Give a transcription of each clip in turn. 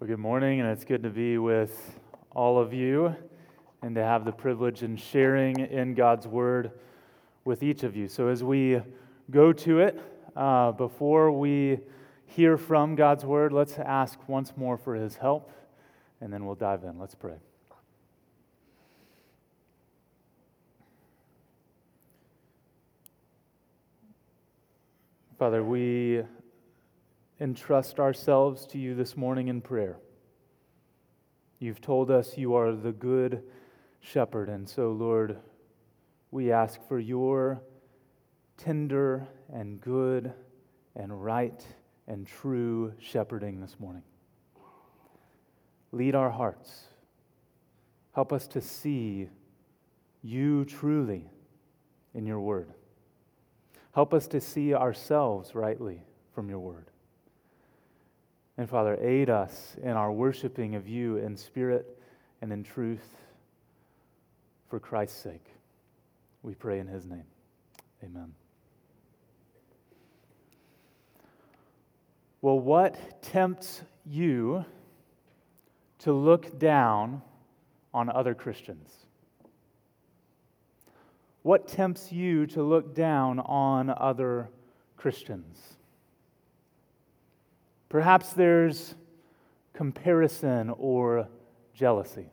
Well, good morning, and it's good to be with all of you and to have the privilege in sharing in God's Word with each of you. So, as we go to it, uh, before we hear from God's Word, let's ask once more for His help, and then we'll dive in. Let's pray. Father, we entrust ourselves to you this morning in prayer. You've told us you are the good shepherd, and so, Lord, we ask for your tender and good and right and true shepherding this morning. Lead our hearts. Help us to see you truly in your word. Help us to see ourselves rightly from your word. And Father, aid us in our worshiping of you in spirit and in truth for Christ's sake. We pray in his name. Amen. Well, what tempts you to look down on other Christians? What tempts you to look down on other Christians? Perhaps there's comparison or jealousy.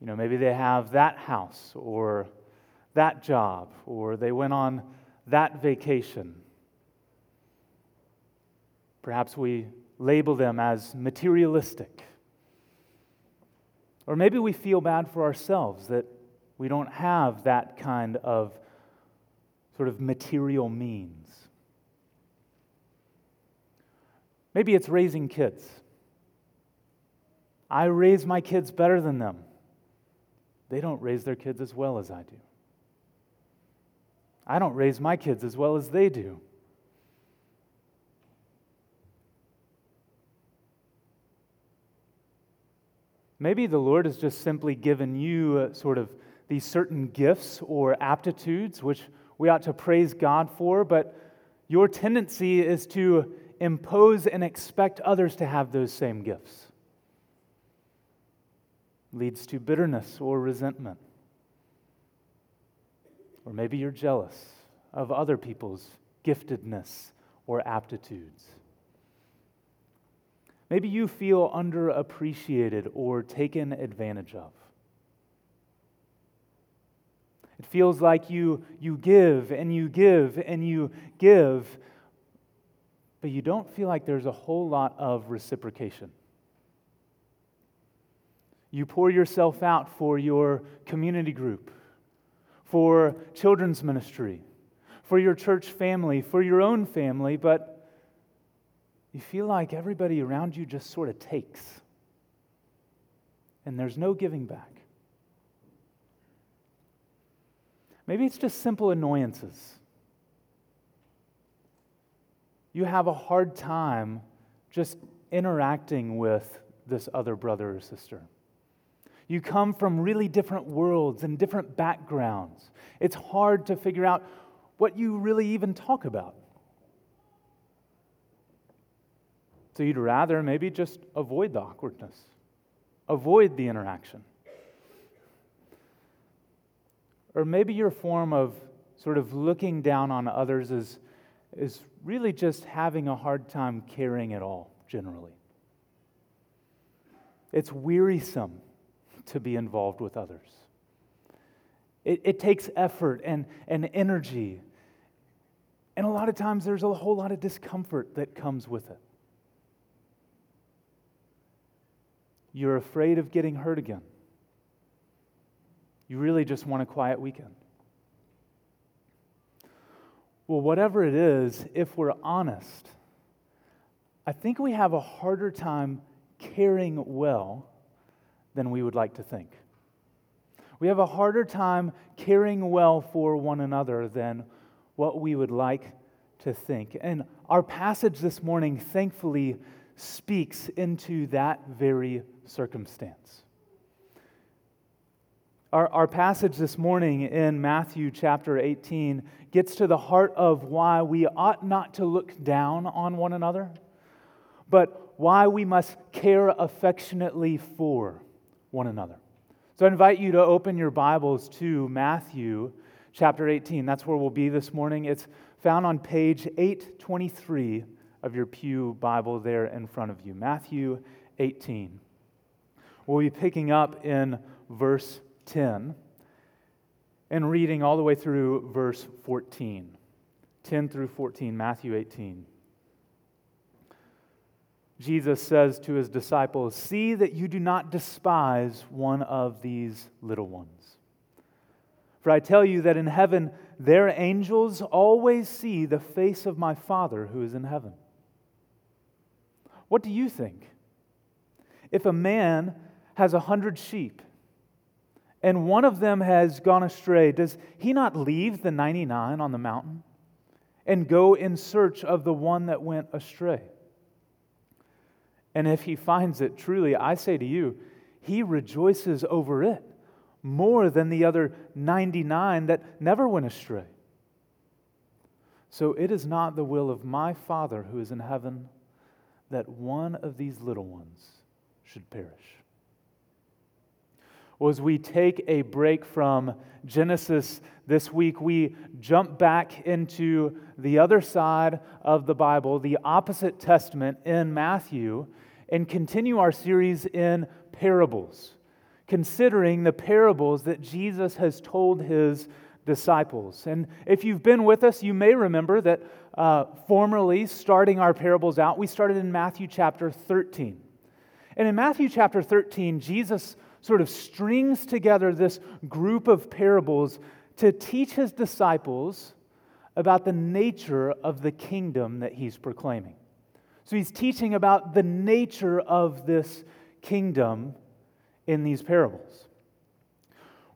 You know, maybe they have that house or that job, or they went on that vacation. Perhaps we label them as materialistic. Or maybe we feel bad for ourselves that we don't have that kind of sort of material means. Maybe it's raising kids. I raise my kids better than them. They don't raise their kids as well as I do. I don't raise my kids as well as they do. Maybe the Lord has just simply given you uh, sort of these certain gifts or aptitudes, which we ought to praise God for, but your tendency is to impose and expect others to have those same gifts. Leads to bitterness or resentment. Or maybe you're jealous of other people's giftedness or aptitudes. Maybe you feel underappreciated or taken advantage of. It feels like you, you give and you give and you give, but you don't feel like there's a whole lot of reciprocation. You pour yourself out for your community group, for children's ministry, for your church family, for your own family, but you feel like everybody around you just sort of takes. And there's no giving back. Maybe it's just simple annoyances you have a hard time just interacting with this other brother or sister. You come from really different worlds and different backgrounds. It's hard to figure out what you really even talk about. So you'd rather maybe just avoid the awkwardness, avoid the interaction. Or maybe your form of sort of looking down on others is is really just having a hard time caring at all, generally. It's wearisome to be involved with others. It, it takes effort and, and energy. And a lot of times there's a whole lot of discomfort that comes with it. You're afraid of getting hurt again. You really just want a quiet weekend. Well, whatever it is, if we're honest, I think we have a harder time caring well than we would like to think. We have a harder time caring well for one another than what we would like to think. And our passage this morning, thankfully, speaks into that very circumstance. Our, our passage this morning in Matthew chapter 18 gets to the heart of why we ought not to look down on one another, but why we must care affectionately for one another. So I invite you to open your Bibles to Matthew chapter 18. That's where we'll be this morning. It's found on page 823 of your Pew Bible there in front of you. Matthew 18. We'll be picking up in verse 10 and reading all the way through verse 14. 10 through 14, Matthew 18. Jesus says to his disciples, See that you do not despise one of these little ones. For I tell you that in heaven their angels always see the face of my Father who is in heaven. What do you think? If a man has a hundred sheep, and one of them has gone astray, does he not leave the 99 on the mountain and go in search of the one that went astray? And if he finds it, truly, I say to you, he rejoices over it more than the other 99 that never went astray. So it is not the will of my Father who is in heaven that one of these little ones should perish as we take a break from Genesis this week, we jump back into the other side of the Bible, the opposite testament in Matthew, and continue our series in parables, considering the parables that Jesus has told his disciples. And if you've been with us, you may remember that uh, formerly, starting our parables out, we started in Matthew chapter 13. And in Matthew chapter 13, Jesus sort of strings together this group of parables to teach his disciples about the nature of the kingdom that he's proclaiming. So he's teaching about the nature of this kingdom in these parables.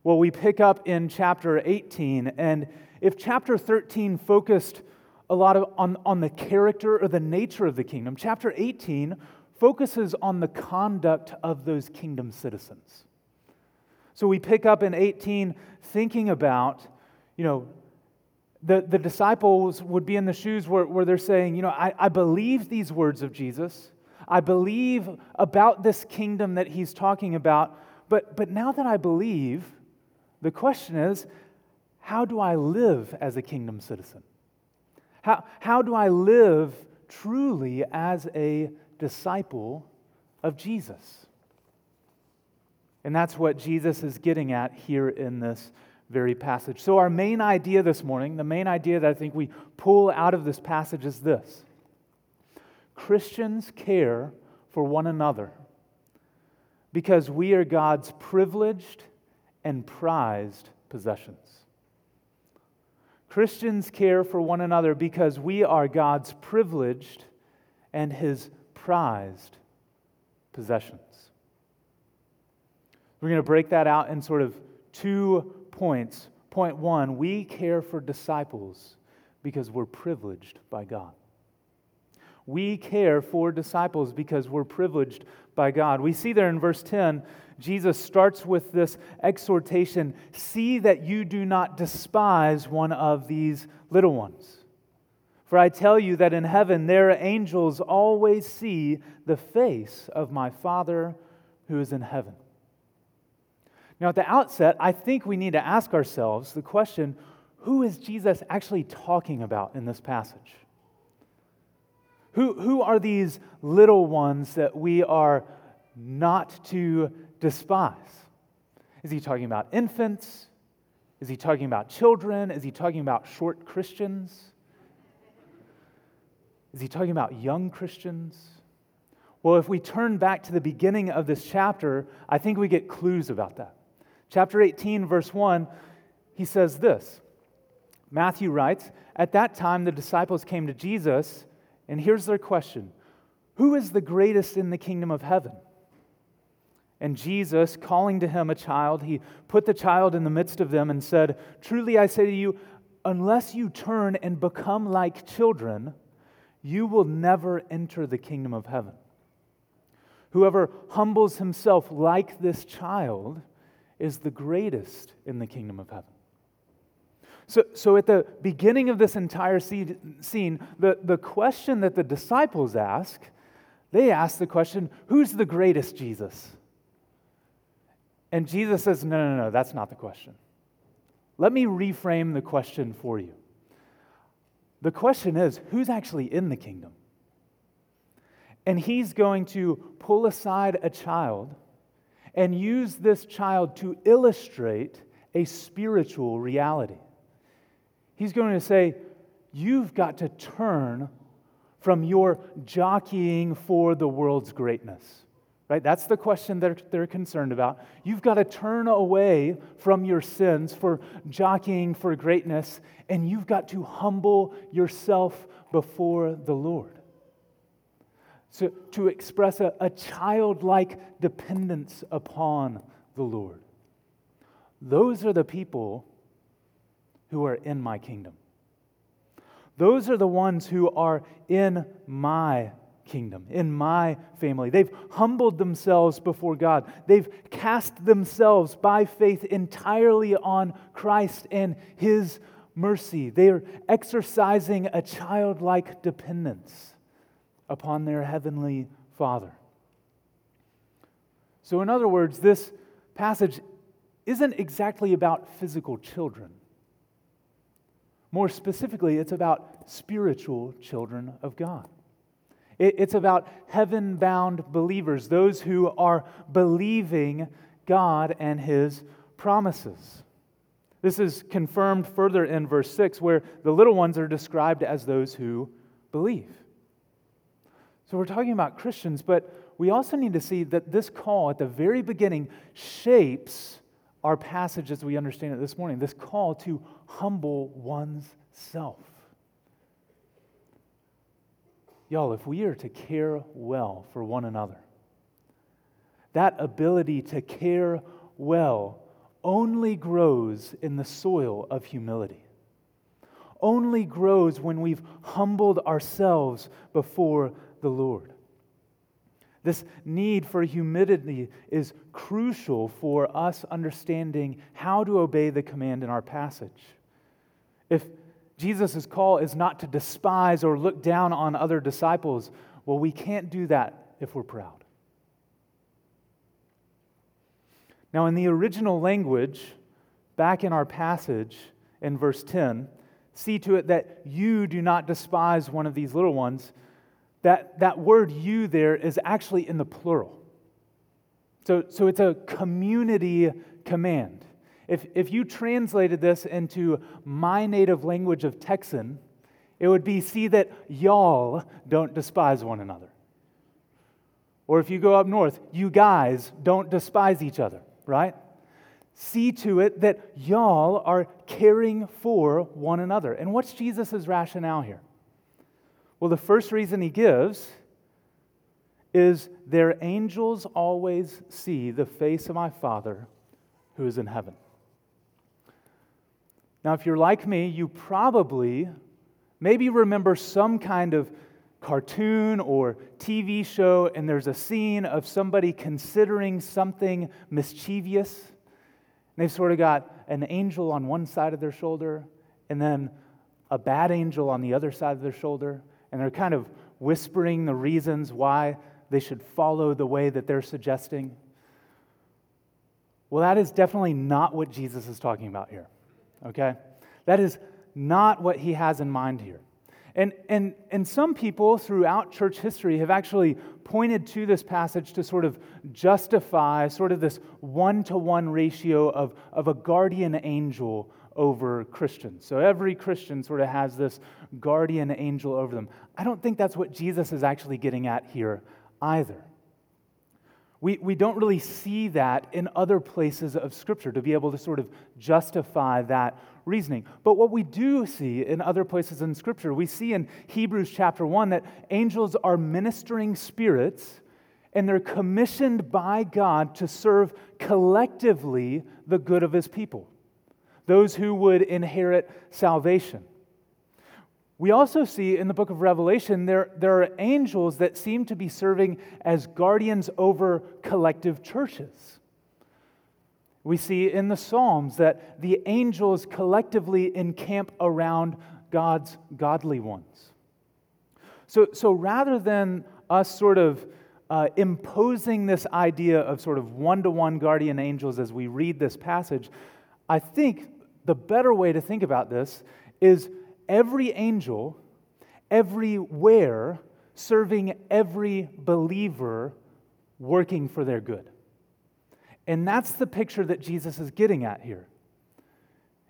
Well, we pick up in chapter 18, and if chapter 13 focused a lot of, on, on the character or the nature of the kingdom, chapter 18 focuses on the conduct of those kingdom citizens. So we pick up in 18 thinking about, you know, the, the disciples would be in the shoes where, where they're saying, you know, I, I believe these words of Jesus. I believe about this kingdom that he's talking about. But, but now that I believe, the question is, how do I live as a kingdom citizen? How, how do I live truly as a disciple of Jesus? And that's what Jesus is getting at here in this very passage. So, our main idea this morning, the main idea that I think we pull out of this passage is this Christians care for one another because we are God's privileged and prized possessions. Christians care for one another because we are God's privileged and his prized possessions. We're going to break that out in sort of two points. Point one, we care for disciples because we're privileged by God. We care for disciples because we're privileged by God. We see there in verse 10, Jesus starts with this exhortation see that you do not despise one of these little ones. For I tell you that in heaven their angels always see the face of my Father who is in heaven. Now, at the outset, I think we need to ask ourselves the question who is Jesus actually talking about in this passage? Who, who are these little ones that we are not to despise? Is he talking about infants? Is he talking about children? Is he talking about short Christians? Is he talking about young Christians? Well, if we turn back to the beginning of this chapter, I think we get clues about that. Chapter 18, verse 1, he says this Matthew writes, At that time the disciples came to Jesus, and here's their question Who is the greatest in the kingdom of heaven? And Jesus, calling to him a child, he put the child in the midst of them and said, Truly I say to you, unless you turn and become like children, you will never enter the kingdom of heaven. Whoever humbles himself like this child is the greatest in the kingdom of heaven. So, so at the beginning of this entire scene, the, the question that the disciples ask, They ask the question, Who's the greatest, Jesus? And Jesus says, No, no, no, that's not the question. Let me reframe the question for you. The question is, Who's actually in the kingdom? And he's going to pull aside a child and use this child to illustrate a spiritual reality. He's going to say, You've got to turn from your jockeying for the world's greatness. Right? That's the question that they're concerned about. You've got to turn away from your sins for jockeying for greatness, and you've got to humble yourself before the Lord. So, to express a, a childlike dependence upon the Lord. Those are the people who are in my kingdom. Those are the ones who are in my kingdom, in my family. They've humbled themselves before God. They've cast themselves by faith entirely on Christ and His mercy. They are exercising a childlike dependence upon their heavenly Father. So, in other words, this passage isn't exactly about physical children. More specifically, it's about spiritual children of God. It's about heaven bound believers, those who are believing God and His promises. This is confirmed further in verse 6, where the little ones are described as those who believe. So we're talking about Christians, but we also need to see that this call at the very beginning shapes our passage as we understand it this morning. This call to humble one's self. Y'all, if we are to care well for one another, that ability to care well only grows in the soil of humility, only grows when we've humbled ourselves before the Lord. This need for humility is crucial for us understanding how to obey the command in our passage. If Jesus' call is not to despise or look down on other disciples, well, we can't do that if we're proud. Now, in the original language, back in our passage in verse 10, see to it that you do not despise one of these little ones that, that word you there is actually in the plural. So, so it's a community command. If, if you translated this into my native language of Texan, it would be see that y'all don't despise one another. Or if you go up north, you guys don't despise each other, right? See to it that y'all are caring for one another. And what's Jesus' rationale here? Well, the first reason he gives is their angels always see the face of my Father who is in heaven. Now, if you're like me, you probably maybe remember some kind of cartoon or TV show, and there's a scene of somebody considering something mischievous. And they've sort of got an angel on one side of their shoulder, and then a bad angel on the other side of their shoulder and they're kind of whispering the reasons why they should follow the way that they're suggesting. Well, that is definitely not what Jesus is talking about here, okay? That is not what he has in mind here. And, and, and some people throughout church history have actually pointed to this passage to sort of justify sort of this one to one ratio of, of a guardian angel over Christians. So every Christian sort of has this guardian angel over them. I don't think that's what Jesus is actually getting at here either. We, we don't really see that in other places of Scripture to be able to sort of justify that reasoning. But what we do see in other places in Scripture, we see in Hebrews chapter 1 that angels are ministering spirits and they're commissioned by God to serve collectively the good of his people those who would inherit salvation. We also see in the book of Revelation there, there are angels that seem to be serving as guardians over collective churches. We see in the Psalms that the angels collectively encamp around God's godly ones. So, so rather than us sort of uh, imposing this idea of sort of one to one guardian angels as we read this passage, I think the better way to think about this is every angel, everywhere, serving every believer, working for their good. And that's the picture that Jesus is getting at here.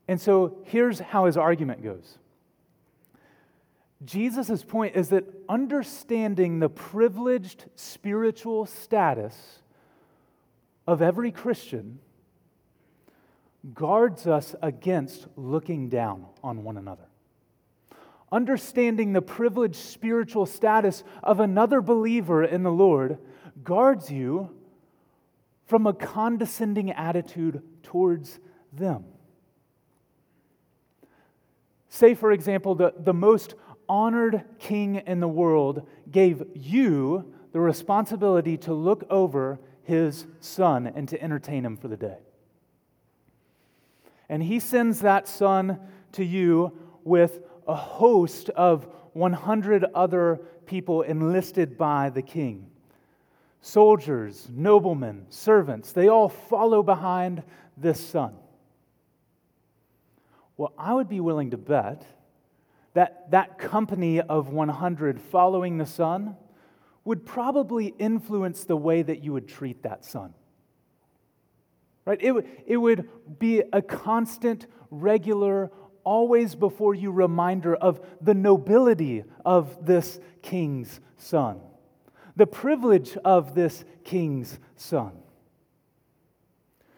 And so here's how his argument goes Jesus' point is that understanding the privileged spiritual status of every Christian guards us against looking down on one another. Understanding the privileged spiritual status of another believer in the Lord guards you from a condescending attitude towards them. Say, for example, the, the most honored king in the world gave you the responsibility to look over his son and to entertain him for the day. And he sends that son to you with a host of 100 other people enlisted by the king soldiers, noblemen, servants. They all follow behind this son. Well, I would be willing to bet that that company of 100 following the son would probably influence the way that you would treat that son. Right? It, it would be a constant, regular, always before you reminder of the nobility of this king's son, the privilege of this king's son.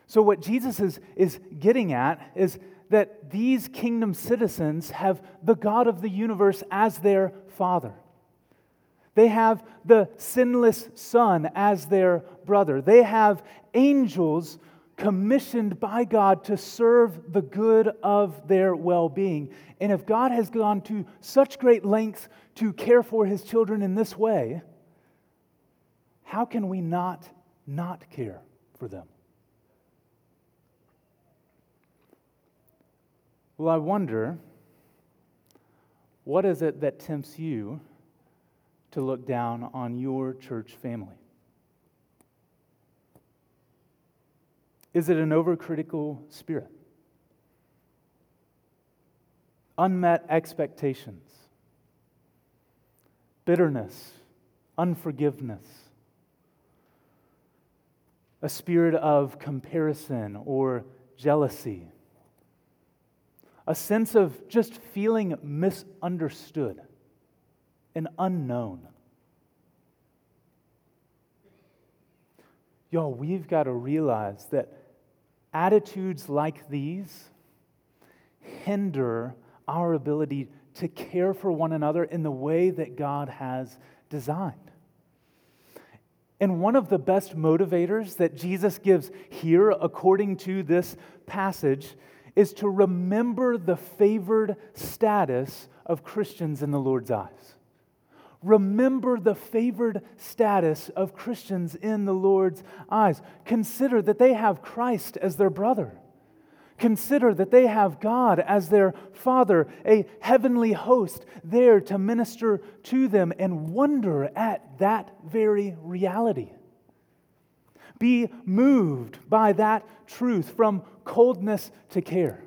So, what Jesus is, is getting at is that these kingdom citizens have the God of the universe as their father. They have the sinless Son as their brother. They have angels commissioned by God to serve the good of their well being. And if God has gone to such great lengths to care for his children in this way, how can we not not care for them? Well, I wonder what is it that tempts you to look down on your church family? Is it an overcritical spirit? Unmet expectations? Bitterness? Unforgiveness? A spirit of comparison or jealousy? a sense of just feeling misunderstood and unknown. Y'all, we've got to realize that attitudes like these hinder our ability to care for one another in the way that God has designed. And one of the best motivators that Jesus gives here, according to this passage, is to remember the favored status of Christians in the Lord's eyes. Remember the favored status of Christians in the Lord's eyes. Consider that they have Christ as their brother. Consider that they have God as their Father, a heavenly host there to minister to them, and wonder at that very reality. Be moved by that truth from coldness to care.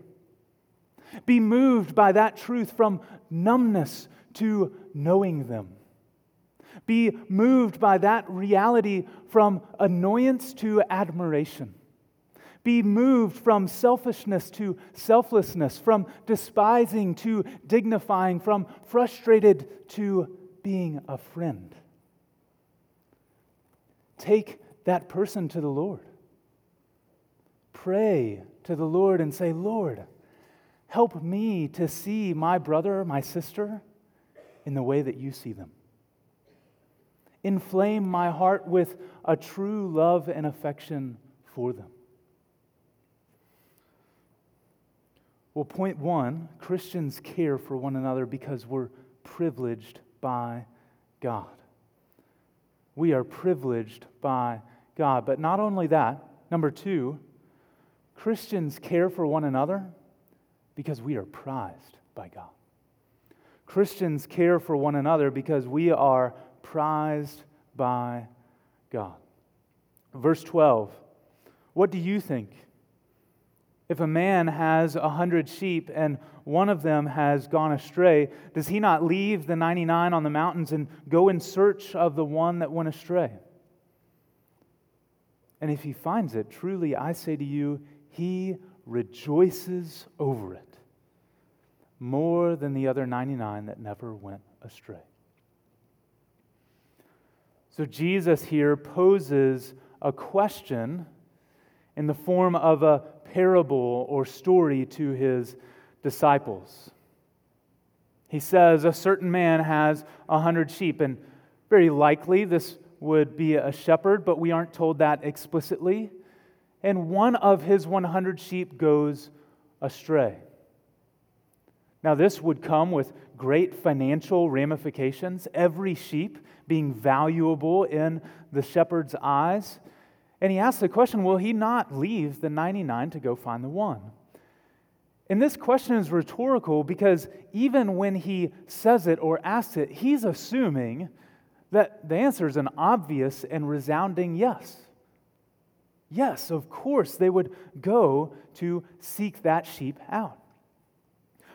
Be moved by that truth from numbness to knowing them. Be moved by that reality from annoyance to admiration. Be moved from selfishness to selflessness, from despising to dignifying, from frustrated to being a friend. Take that person to the Lord. Pray to the Lord and say, Lord, help me to see my brother, my sister, in the way that you see them. Inflame my heart with a true love and affection for them. Well, point one Christians care for one another because we're privileged by God. We are privileged by God. But not only that, number two, Christians care for one another because we are prized by God. Christians care for one another because we are prized by God. Verse 12 What do you think? If a man has a hundred sheep and one of them has gone astray, does he not leave the 99 on the mountains and go in search of the one that went astray? And if he finds it, truly I say to you, he rejoices over it more than the other 99 that never went astray. So Jesus here poses a question in the form of a parable or story to his disciples. He says, A certain man has a hundred sheep, and very likely this would be a shepherd, but we aren't told that explicitly. And one of his 100 sheep goes astray. Now, this would come with great financial ramifications, every sheep being valuable in the shepherd's eyes. And he asks the question will he not leave the 99 to go find the one? And this question is rhetorical because even when he says it or asks it, he's assuming that the answer is an obvious and resounding yes. Yes, of course, they would go to seek that sheep out.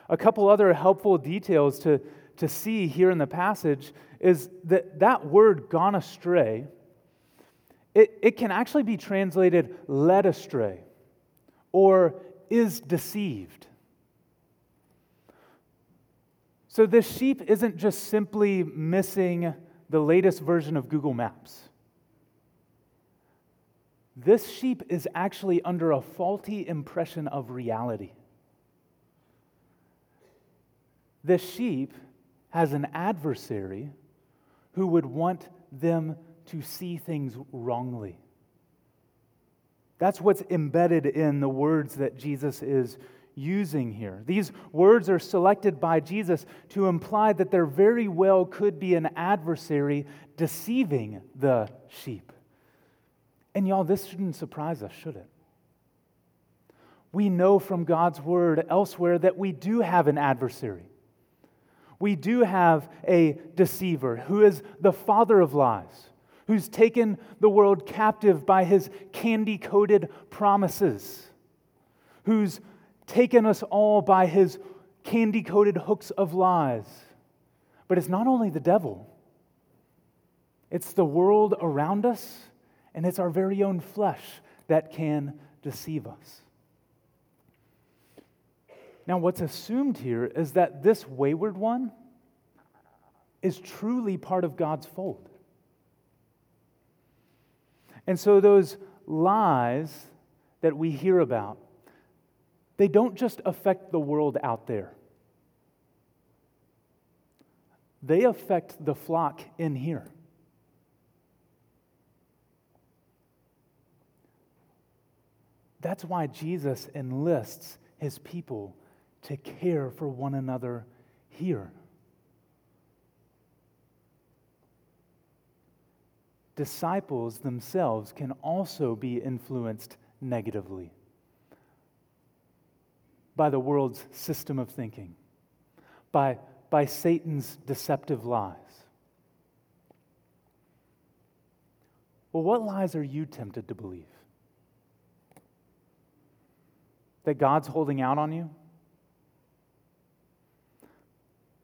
A couple other helpful details to, to see here in the passage is that that word gone astray, it, it can actually be translated led astray or is deceived. So this sheep isn't just simply missing the latest version of Google Maps. This sheep is actually under a faulty impression of reality. This sheep has an adversary who would want them to see things wrongly. That's what's embedded in the words that Jesus is using here. These words are selected by Jesus to imply that there very well could be an adversary deceiving the sheep. And y'all, this shouldn't surprise us, should it? We know from God's word elsewhere that we do have an adversary we do have a deceiver who is the father of lies, who's taken the world captive by his candy coated promises, who's taken us all by his candy coated hooks of lies. But it's not only the devil, it's the world around us, and it's our very own flesh that can deceive us. Now, what's assumed here is that this wayward one is truly part of God's fold. And so, those lies that we hear about, they don't just affect the world out there, they affect the flock in here. That's why Jesus enlists his people to care for one another here. Disciples themselves can also be influenced negatively by the world's system of thinking, by, by Satan's deceptive lies. Well, what lies are you tempted to believe? That God's holding out on you?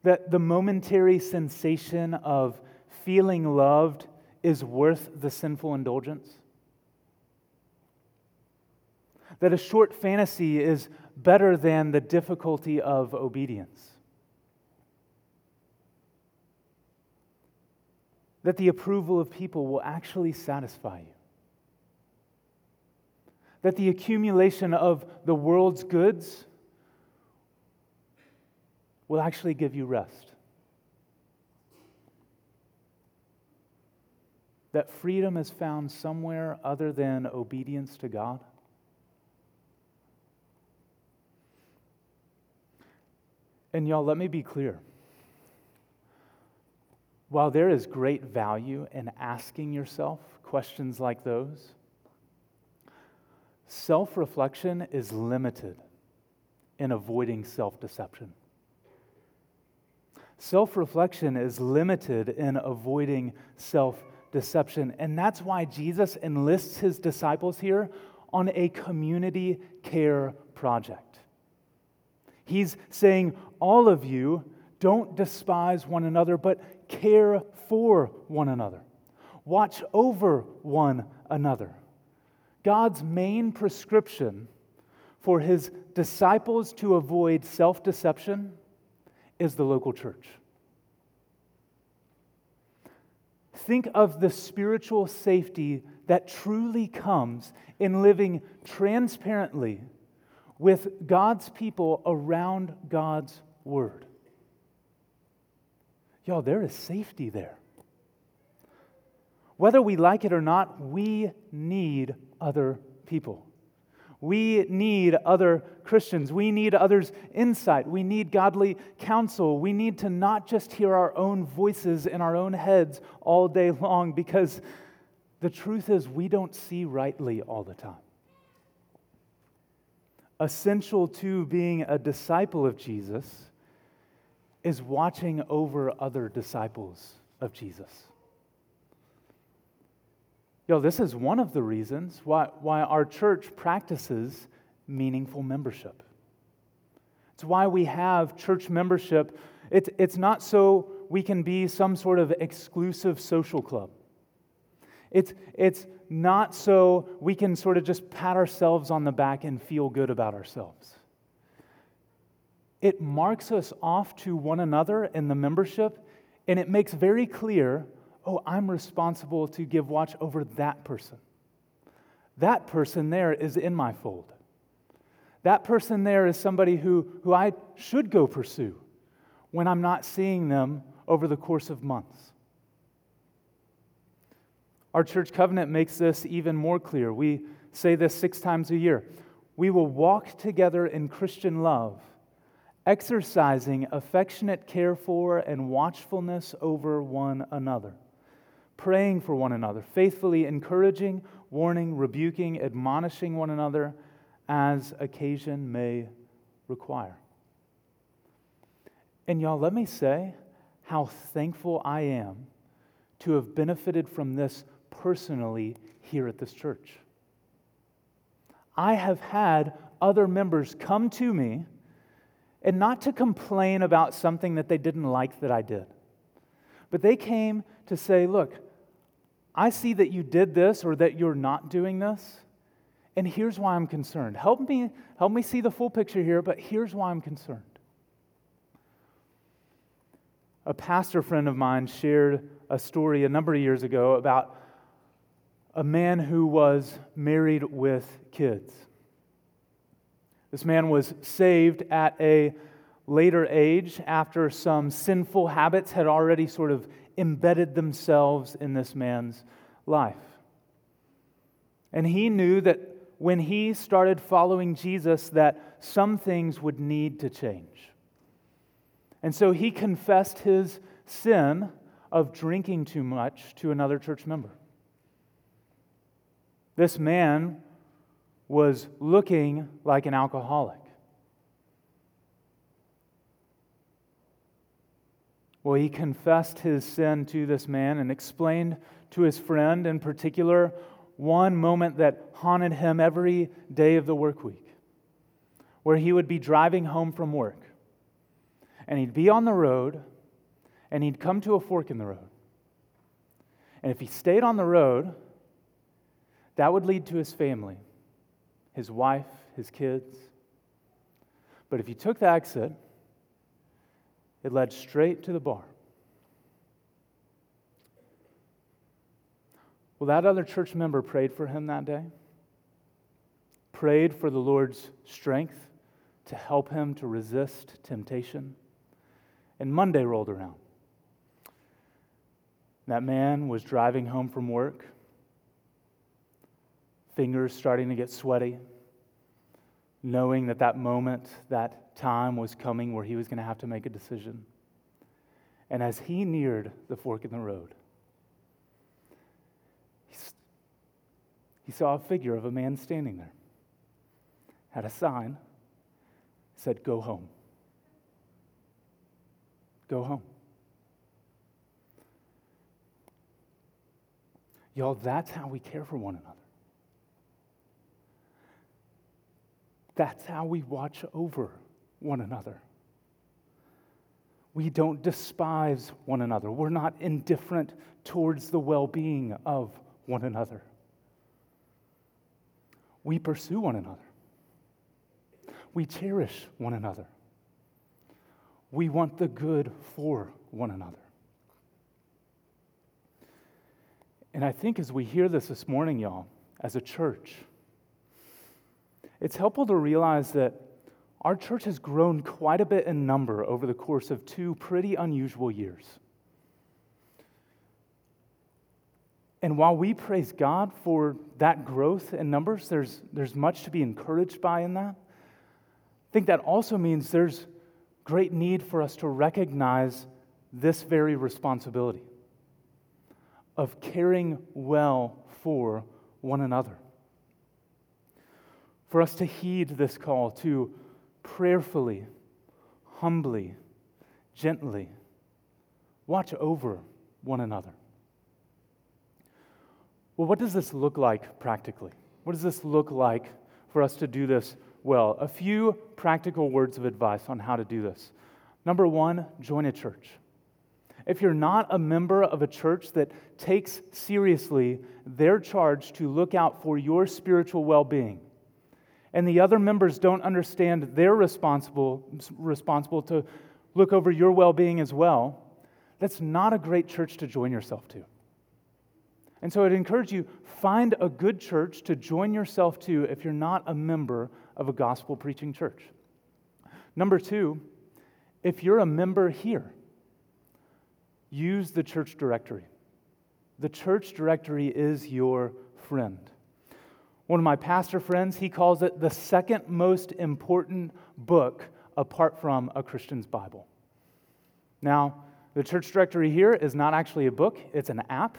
That the momentary sensation of feeling loved is worth the sinful indulgence? That a short fantasy is better than the difficulty of obedience? That the approval of people will actually satisfy you? That the accumulation of the world's goods will actually give you rest. That freedom is found somewhere other than obedience to God. And y'all, let me be clear. While there is great value in asking yourself questions like those, self reflection is limited in avoiding self deception. Self reflection is limited in avoiding self deception. And that's why Jesus enlists his disciples here on a community care project. He's saying, All of you don't despise one another, but care for one another. Watch over one another. God's main prescription for his disciples to avoid self deception is the local church. Think of the spiritual safety that truly comes in living transparently with God's people around God's word. Y'all, there is safety there. Whether we like it or not, we need other people. We need other Christians. We need others' insight. We need godly counsel. We need to not just hear our own voices in our own heads all day long because the truth is we don't see rightly all the time. Essential to being a disciple of Jesus is watching over other disciples of Jesus. Yo, this is one of the reasons why, why our church practices meaningful membership. It's why we have church membership. It's, it's not so we can be some sort of exclusive social club. It's, it's not so we can sort of just pat ourselves on the back and feel good about ourselves. It marks us off to one another in the membership, and it makes very clear oh, I'm responsible to give watch over that person. That person there is in my fold. That person there is somebody who, who I should go pursue when I'm not seeing them over the course of months. Our church covenant makes this even more clear. We say this six times a year. We will walk together in Christian love, exercising affectionate care for and watchfulness over one another praying for one another, faithfully encouraging, warning, rebuking, admonishing one another as occasion may require. And y'all, let me say how thankful I am to have benefited from this personally here at this church. I have had other members come to me and not to complain about something that they didn't like that I did, but they came to say, Look, I see that you did this or that you're not doing this, and here's why I'm concerned. Help me, help me see the full picture here, but here's why I'm concerned. A pastor friend of mine shared a story a number of years ago about a man who was married with kids. This man was saved at a later age after some sinful habits had already sort of embedded themselves in this man's life. And he knew that when he started following Jesus that some things would need to change. And so he confessed his sin of drinking too much to another church member. This man was looking like an alcoholic. Well, he confessed his sin to this man and explained to his friend, in particular, one moment that haunted him every day of the work week, where he would be driving home from work. And he'd be on the road, and he'd come to a fork in the road. And if he stayed on the road, that would lead to his family, his wife, his kids. But if he took the exit, it led straight to the bar. Well, that other church member prayed for him that day, prayed for the Lord's strength to help him to resist temptation. And Monday rolled around. That man was driving home from work, fingers starting to get sweaty, knowing that that moment, that time was coming where he was going to have to make a decision. And as he neared the fork in the road, he saw a figure of a man standing there, had a sign, said, Go home. go home. Y'all, that's how we care for one another. That's how we watch over one another. We don't despise one another. We're not indifferent towards the well being of one another. We pursue one another. We cherish one another. We want the good for one another. And I think as we hear this this morning, y'all, as a church, it's helpful to realize that our church has grown quite a bit in number over the course of two pretty unusual years. And while we praise God for that growth in numbers, there's, there's much to be encouraged by in that. I think that also means there's great need for us to recognize this very responsibility of caring well for one another. For us to heed this call to prayerfully, humbly, gently watch over one another. Well, what does this look like practically? What does this look like for us to do this well? A few practical words of advice on how to do this. Number one, join a church. If you're not a member of a church that takes seriously their charge to look out for your spiritual well being, and the other members don't understand they're responsible, responsible to look over your well being as well, that's not a great church to join yourself to. And so I'd encourage you find a good church to join yourself to if you're not a member of a gospel preaching church. Number two, if you're a member here, use the church directory. The church directory is your friend. One of my pastor friends, he calls it the second most important book apart from a Christian's Bible. Now, the church directory here is not actually a book, it's an app,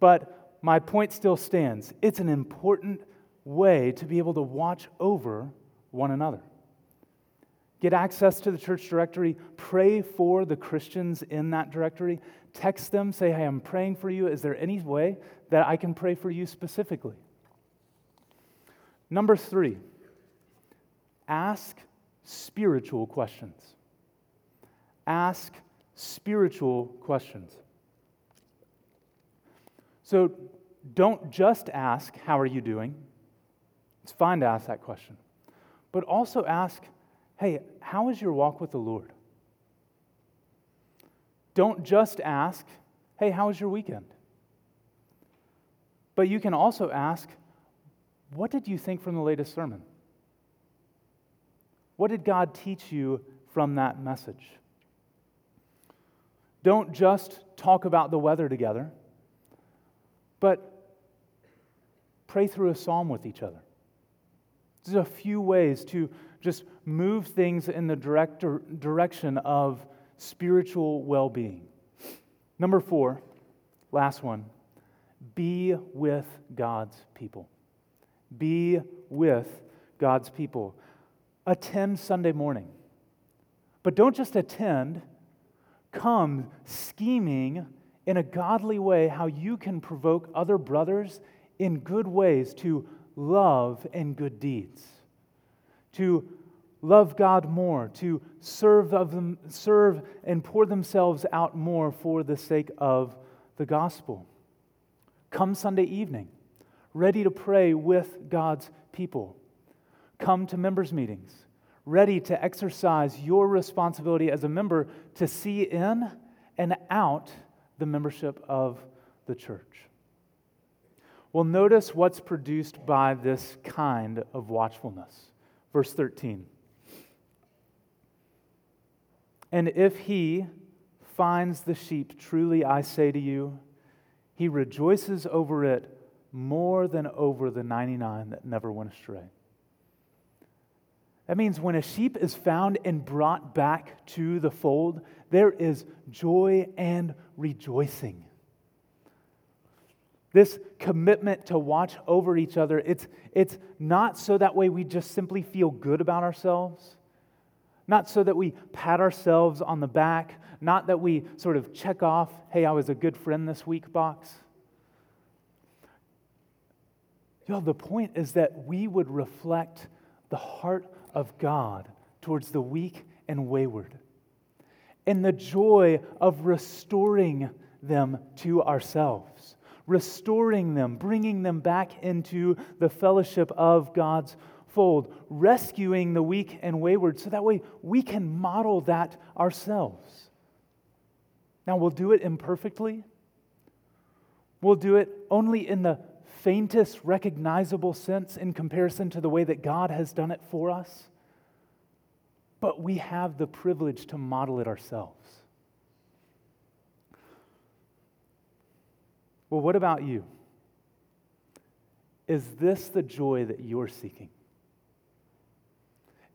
but my point still stands. It's an important way to be able to watch over one another. Get access to the church directory, pray for the Christians in that directory, text them, say, Hey, I'm praying for you. Is there any way that I can pray for you specifically? Number three, ask spiritual questions. Ask spiritual questions. So don't just ask, How are you doing? It's fine to ask that question. But also ask, Hey, how is your walk with the Lord? Don't just ask, Hey, how was your weekend? But you can also ask, what did you think from the latest sermon? What did God teach you from that message? Don't just talk about the weather together, but pray through a psalm with each other. There's a few ways to just move things in the direct direction of spiritual well being. Number four, last one, be with God's people. Be with God's people. Attend Sunday morning. But don't just attend, come scheming in a godly way how you can provoke other brothers in good ways to love and good deeds, to love God more, to serve, of them, serve and pour themselves out more for the sake of the gospel. Come Sunday evening ready to pray with God's people. Come to members' meetings, ready to exercise your responsibility as a member to see in and out the membership of the church. Well, notice what's produced by this kind of watchfulness. Verse 13. And if he finds the sheep, truly I say to you, he rejoices over it more than over the 99 that never went astray. That means when a sheep is found and brought back to the fold, there is joy and rejoicing. This commitment to watch over each other, it's, it's not so that way we just simply feel good about ourselves. Not so that we pat ourselves on the back, not that we sort of check off, hey, I was a good friend this week box. Y'all, the point is that we would reflect the heart of God towards the weak and wayward, and the joy of restoring them to ourselves, restoring them, bringing them back into the fellowship of God's fold, rescuing the weak and wayward, so that way we can model that ourselves. Now, we'll do it imperfectly. We'll do it only in the faintest recognizable sense in comparison to the way that God has done it for us. But we have the privilege to model it ourselves. Well, what about you? Is this the joy that you're seeking?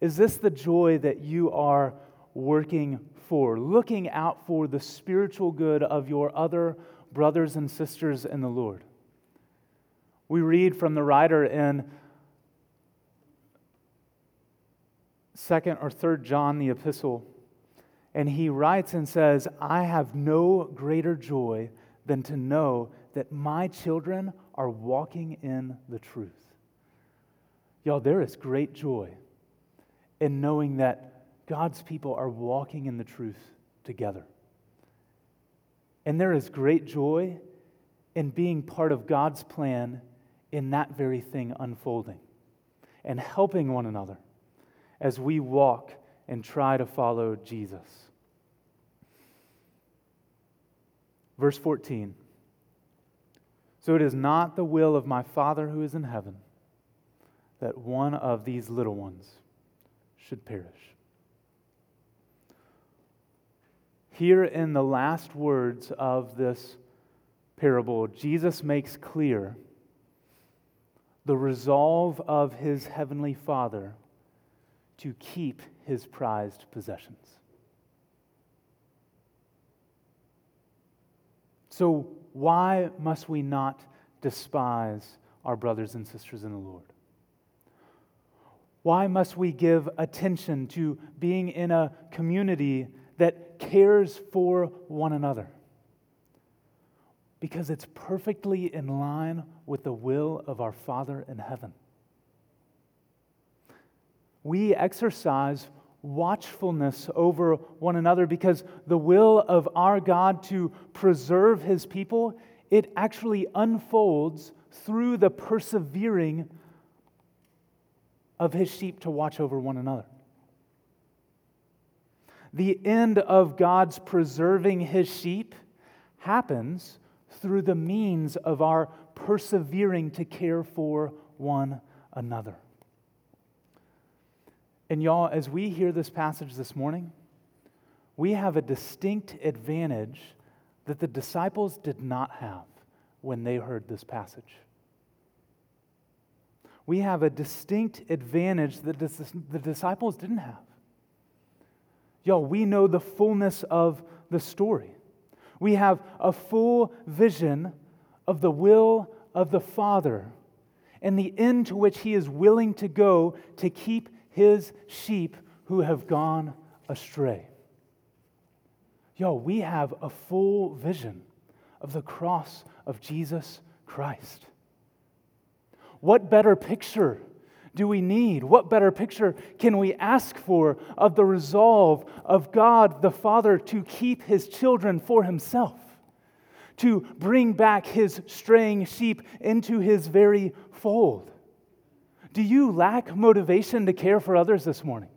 Is this the joy that you are working for? Looking out for the spiritual good of your other brothers and sisters in the Lord? We read from the writer in 2nd or 3rd John, the epistle, and he writes and says, I have no greater joy than to know that my children are walking in the truth. Y'all, there is great joy in knowing that God's people are walking in the truth together. And there is great joy in being part of God's plan in that very thing unfolding and helping one another as we walk and try to follow Jesus. Verse 14 So it is not the will of my Father who is in heaven that one of these little ones should perish. Here in the last words of this parable, Jesus makes clear the resolve of his heavenly Father to keep his prized possessions. So, why must we not despise our brothers and sisters in the Lord? Why must we give attention to being in a community that cares for one another? Because it's perfectly in line with the will of our Father in heaven. We exercise watchfulness over one another because the will of our God to preserve his people it actually unfolds through the persevering of his sheep to watch over one another. The end of God's preserving his sheep happens through the means of our persevering to care for one another. And y'all, as we hear this passage this morning, we have a distinct advantage that the disciples did not have when they heard this passage. We have a distinct advantage that the disciples didn't have. Y'all, we know the fullness of the story. We have a full vision of the will of the Father and the end to which He is willing to go to keep His sheep who have gone astray. Yo, we have a full vision of the cross of Jesus Christ. What better picture do we need? What better picture can we ask for of the resolve of God the Father to keep his children for himself, to bring back his straying sheep into his very fold? Do you lack motivation to care for others this morning?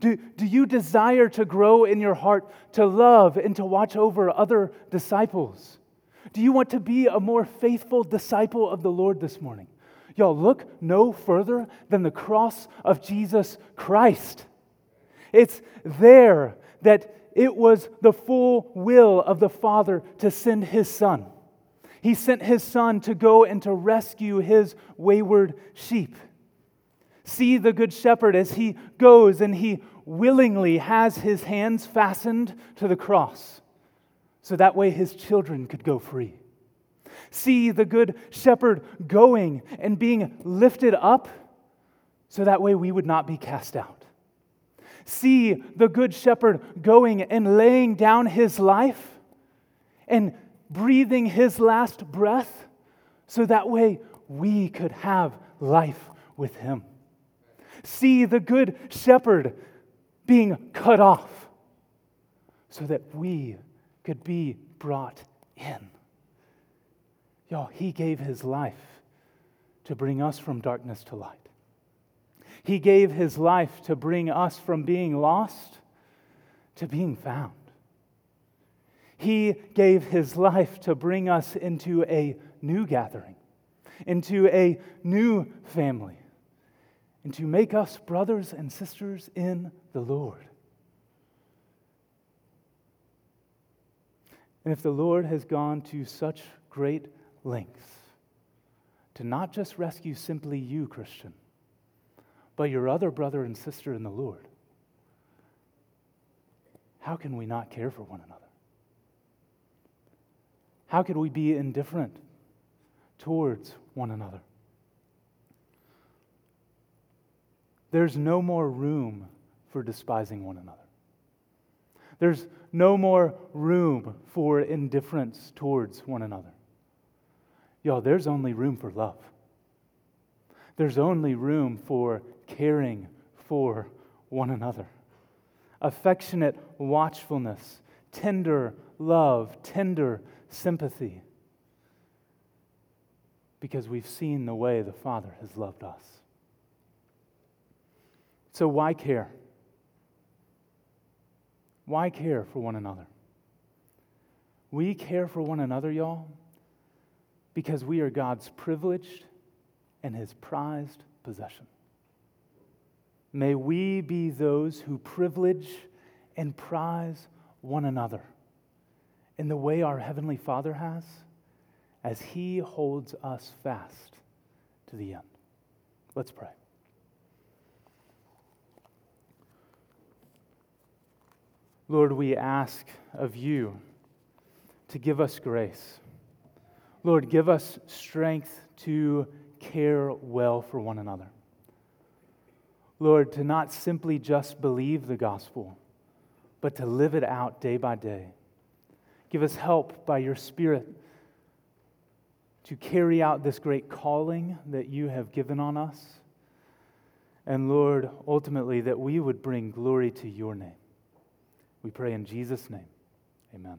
Do, do you desire to grow in your heart to love and to watch over other disciples? Do you want to be a more faithful disciple of the Lord this morning? Y'all, look no further than the cross of Jesus Christ. It's there that it was the full will of the Father to send his Son. He sent his Son to go and to rescue his wayward sheep. See the Good Shepherd as he goes and he willingly has his hands fastened to the cross so that way his children could go free see the good shepherd going and being lifted up so that way we would not be cast out. See the Good Shepherd going and laying down his life and breathing his last breath so that way we could have life with him. See the Good Shepherd being cut off so that we could be brought in. Y'all, he gave his life to bring us from darkness to light. He gave his life to bring us from being lost to being found. He gave his life to bring us into a new gathering, into a new family, and to make us brothers and sisters in the Lord. And if the Lord has gone to such great lengths to not just rescue simply you, Christian, but your other brother and sister in the Lord, how can we not care for one another? How could we be indifferent towards one another? There's no more room for despising one another. There's no more room for indifference towards one another. Y'all, there's only room for love. There's only room for caring for one another. Affectionate watchfulness, tender love, tender sympathy. Because we've seen the way the Father has loved us. So, why care? Why care for one another? We care for one another, y'all, because we are God's privileged and his prized possession. May we be those who privilege and prize one another in the way our Heavenly Father has as he holds us fast to the end. Let's pray. Lord, we ask of you to give us grace. Lord, give us strength to care well for one another. Lord, to not simply just believe the gospel, but to live it out day by day. Give us help by your Spirit to carry out this great calling that you have given on us. And Lord, ultimately, that we would bring glory to your name. We pray in Jesus' name. Amen.